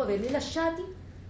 dopo averli lasciati,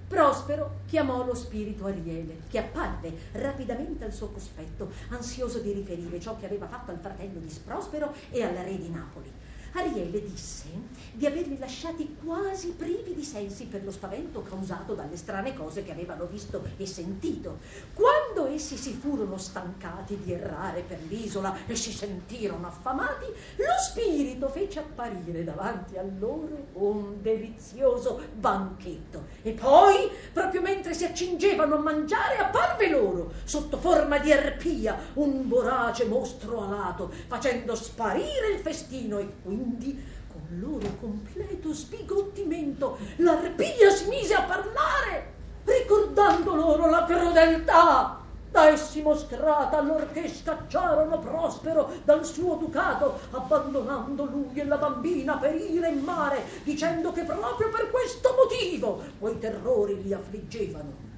Prospero chiamò lo spirito Ariele, che apparve rapidamente al suo cospetto, ansioso di riferire ciò che aveva fatto al fratello di Prospero e al re di Napoli. Ariele disse di averli lasciati quasi privi di sensi per lo spavento causato dalle strane cose che avevano visto e sentito. Quando essi si furono stancati di errare per l'isola e si sentirono affamati, lo spirito fece apparire davanti a loro un delizioso banchetto. E poi, proprio mentre si accingevano a mangiare, apparve loro, sotto forma di arpia, un vorace mostro alato, facendo sparire il festino e quindi, con loro completo sbigottimento, l'arpia si mise a parlare, ricordando loro la crudeltà da essi mostrata allorché scacciarono Prospero dal suo ducato, abbandonando lui e la bambina a perire in mare, dicendo che proprio per questo motivo quei terrori li affliggevano.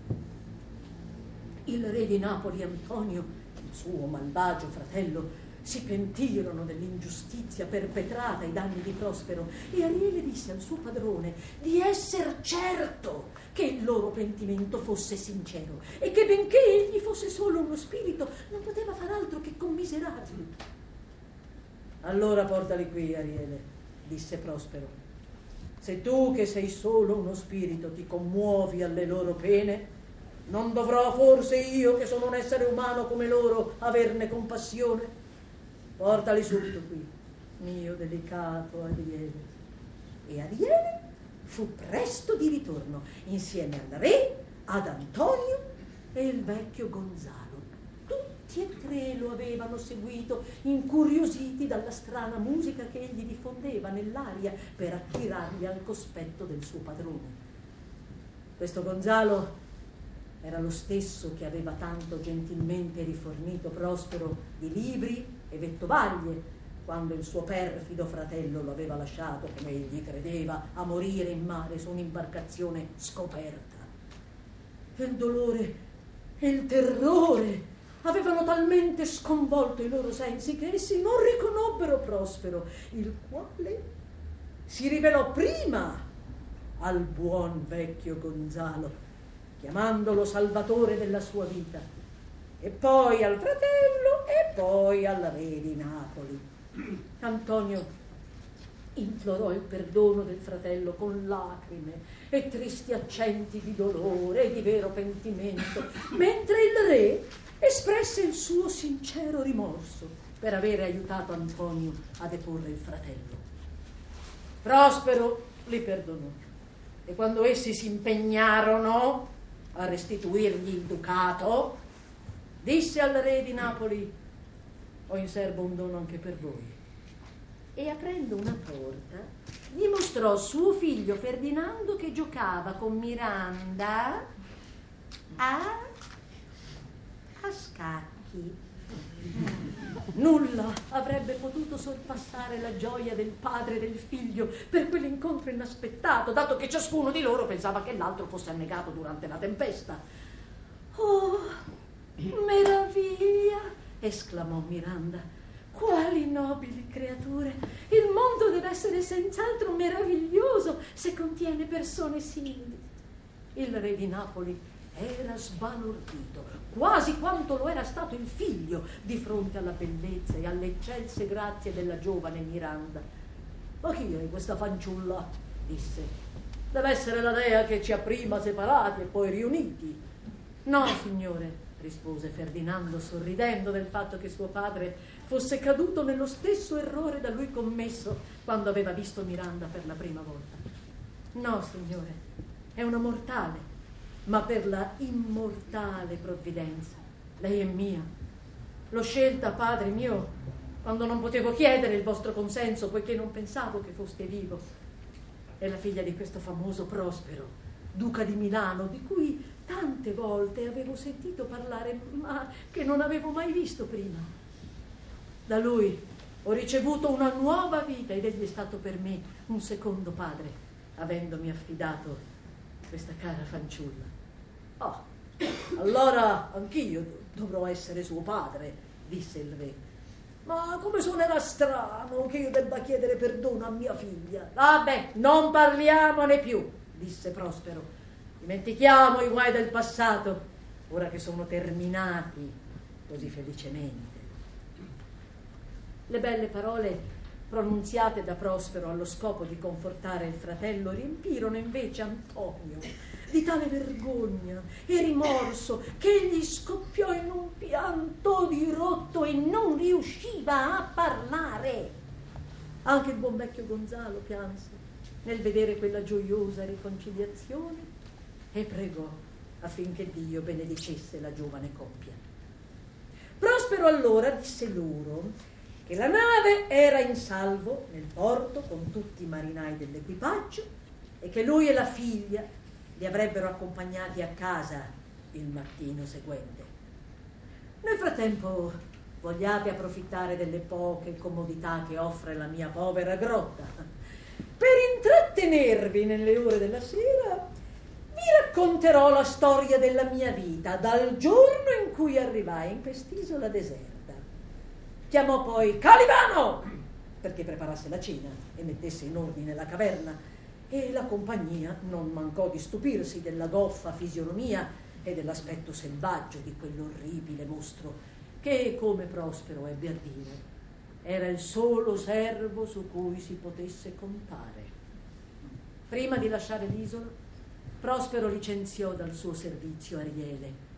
Il re di Napoli, Antonio, il suo malvagio fratello, si pentirono dell'ingiustizia perpetrata ai danni di Prospero e Ariele disse al suo padrone di essere certo che il loro pentimento fosse sincero e che benché egli fosse solo uno spirito non poteva far altro che commiserarli. Allora portali qui, Ariele, disse Prospero. Se tu che sei solo uno spirito ti commuovi alle loro pene, non dovrò forse io, che sono un essere umano come loro, averne compassione? Portali subito qui, mio delicato Ariele. E Ariele fu presto di ritorno insieme al re, ad Antonio e il vecchio Gonzalo. Tutti e tre lo avevano seguito, incuriositi dalla strana musica che egli diffondeva nell'aria per attirarli al cospetto del suo padrone. Questo Gonzalo era lo stesso che aveva tanto gentilmente rifornito Prospero di libri e vettovaglie quando il suo perfido fratello lo aveva lasciato, come egli credeva, a morire in mare su un'imbarcazione scoperta. E il dolore e il terrore avevano talmente sconvolto i loro sensi che essi non riconobbero Prospero, il quale si rivelò prima al buon vecchio Gonzalo chiamandolo salvatore della sua vita, e poi al fratello e poi al re di Napoli. Antonio implorò il perdono del fratello con lacrime e tristi accenti di dolore e di vero pentimento, mentre il re espresse il suo sincero rimorso per avere aiutato Antonio a deporre il fratello. Prospero li perdonò e quando essi si impegnarono a restituirgli il ducato, disse al re di Napoli, ho in serbo un dono anche per voi. E aprendo una porta, gli mostrò suo figlio Ferdinando che giocava con Miranda a, a scacchi. Nulla avrebbe potuto sorpassare la gioia del padre e del figlio per quell'incontro inaspettato, dato che ciascuno di loro pensava che l'altro fosse annegato durante la tempesta. Oh, meraviglia! esclamò Miranda. Quali nobili creature! Il mondo deve essere senz'altro meraviglioso se contiene persone simili. Il re di Napoli era sbalordito, quasi quanto lo era stato il figlio di fronte alla bellezza e alle eccelse grazie della giovane Miranda. Ma chi è questa fanciulla? disse. Deve essere la dea che ci ha prima separati e poi riuniti. No, signore, rispose Ferdinando sorridendo del fatto che suo padre fosse caduto nello stesso errore da lui commesso quando aveva visto Miranda per la prima volta. No, signore, è una mortale ma per la immortale provvidenza. Lei è mia. L'ho scelta, padre mio, quando non potevo chiedere il vostro consenso, poiché non pensavo che foste vivo. È la figlia di questo famoso Prospero, duca di Milano, di cui tante volte avevo sentito parlare, ma che non avevo mai visto prima. Da lui ho ricevuto una nuova vita ed egli è stato per me un secondo padre, avendomi affidato questa cara fanciulla. Oh, allora anch'io dovrò essere suo padre, disse il re. Ma come suonerà strano che io debba chiedere perdono a mia figlia? Vabbè, non parliamone più, disse Prospero. Dimentichiamo i guai del passato, ora che sono terminati così felicemente. Le belle parole pronunziate da Prospero allo scopo di confortare il fratello riempirono invece Antonio di tale vergogna e rimorso che egli scoppiò in un pianto dirotto e non riusciva a parlare. Anche il buon vecchio Gonzalo pianse nel vedere quella gioiosa riconciliazione e pregò affinché Dio benedicesse la giovane coppia. Prospero allora disse loro che la nave era in salvo nel porto con tutti i marinai dell'equipaggio e che lui e la figlia li avrebbero accompagnati a casa il mattino seguente. Nel frattempo vogliate approfittare delle poche comodità che offre la mia povera grotta. Per intrattenervi nelle ore della sera vi racconterò la storia della mia vita dal giorno in cui arrivai in quest'isola deserta Chiamò poi Calivano perché preparasse la cena e mettesse in ordine la caverna e la compagnia non mancò di stupirsi della goffa fisionomia e dell'aspetto selvaggio di quell'orribile mostro che, come Prospero ebbe a dire, era il solo servo su cui si potesse contare. Prima di lasciare l'isola, Prospero licenziò dal suo servizio Ariele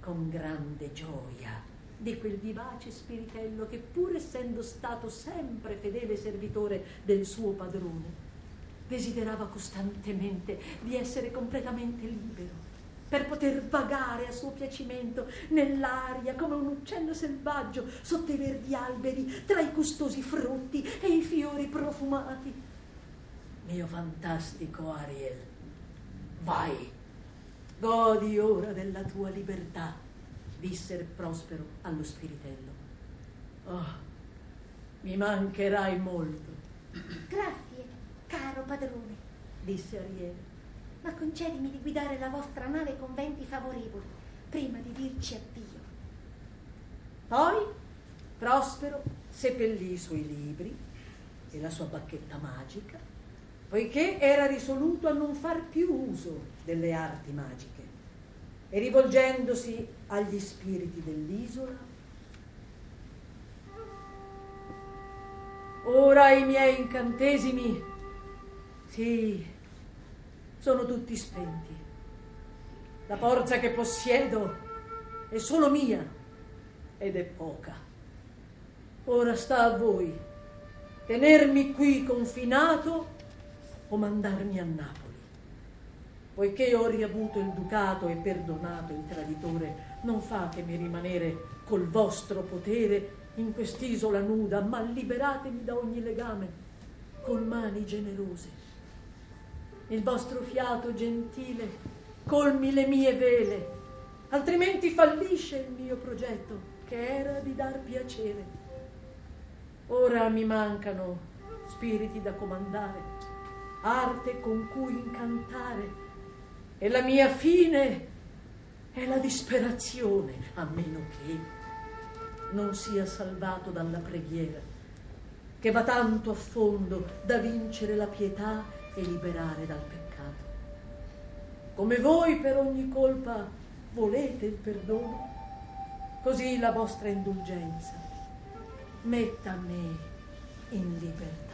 con grande gioia di quel vivace spiritello che pur essendo stato sempre fedele servitore del suo padrone, desiderava costantemente di essere completamente libero per poter vagare a suo piacimento nell'aria come un uccello selvaggio sotto i verdi alberi, tra i gustosi frutti e i fiori profumati. Mio fantastico Ariel, vai, godi ora della tua libertà disse Prospero allo spiritello. Oh, mi mancherai molto. Grazie, caro padrone, disse Ariele. Ma concedimi di guidare la vostra nave con venti favorevoli prima di dirci addio. Poi Prospero seppellì i suoi libri e la sua bacchetta magica, poiché era risoluto a non far più uso delle arti magiche e rivolgendosi agli spiriti dell'isola, ora i miei incantesimi, sì, sono tutti spenti. La forza che possiedo è solo mia ed è poca. Ora sta a voi tenermi qui confinato o mandarmi a Napoli poiché ho riavuto il ducato e perdonato il traditore, non fatemi rimanere col vostro potere in quest'isola nuda, ma liberatemi da ogni legame con mani generose. Il vostro fiato gentile colmi le mie vele, altrimenti fallisce il mio progetto, che era di dar piacere. Ora mi mancano spiriti da comandare, arte con cui incantare e la mia fine è la disperazione, a meno che non sia salvato dalla preghiera, che va tanto a fondo da vincere la pietà e liberare dal peccato. Come voi per ogni colpa volete il perdono, così la vostra indulgenza metta me in libertà.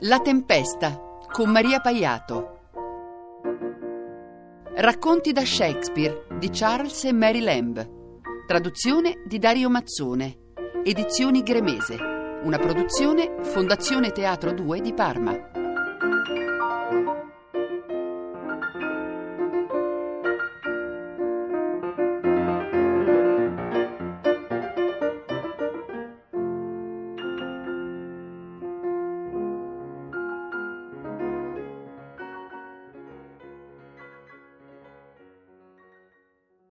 La tempesta con Maria Paiato. Racconti da Shakespeare di Charles e Mary Lamb. Traduzione di Dario Mazzone. Edizioni Gremese. Una produzione Fondazione Teatro 2 di Parma.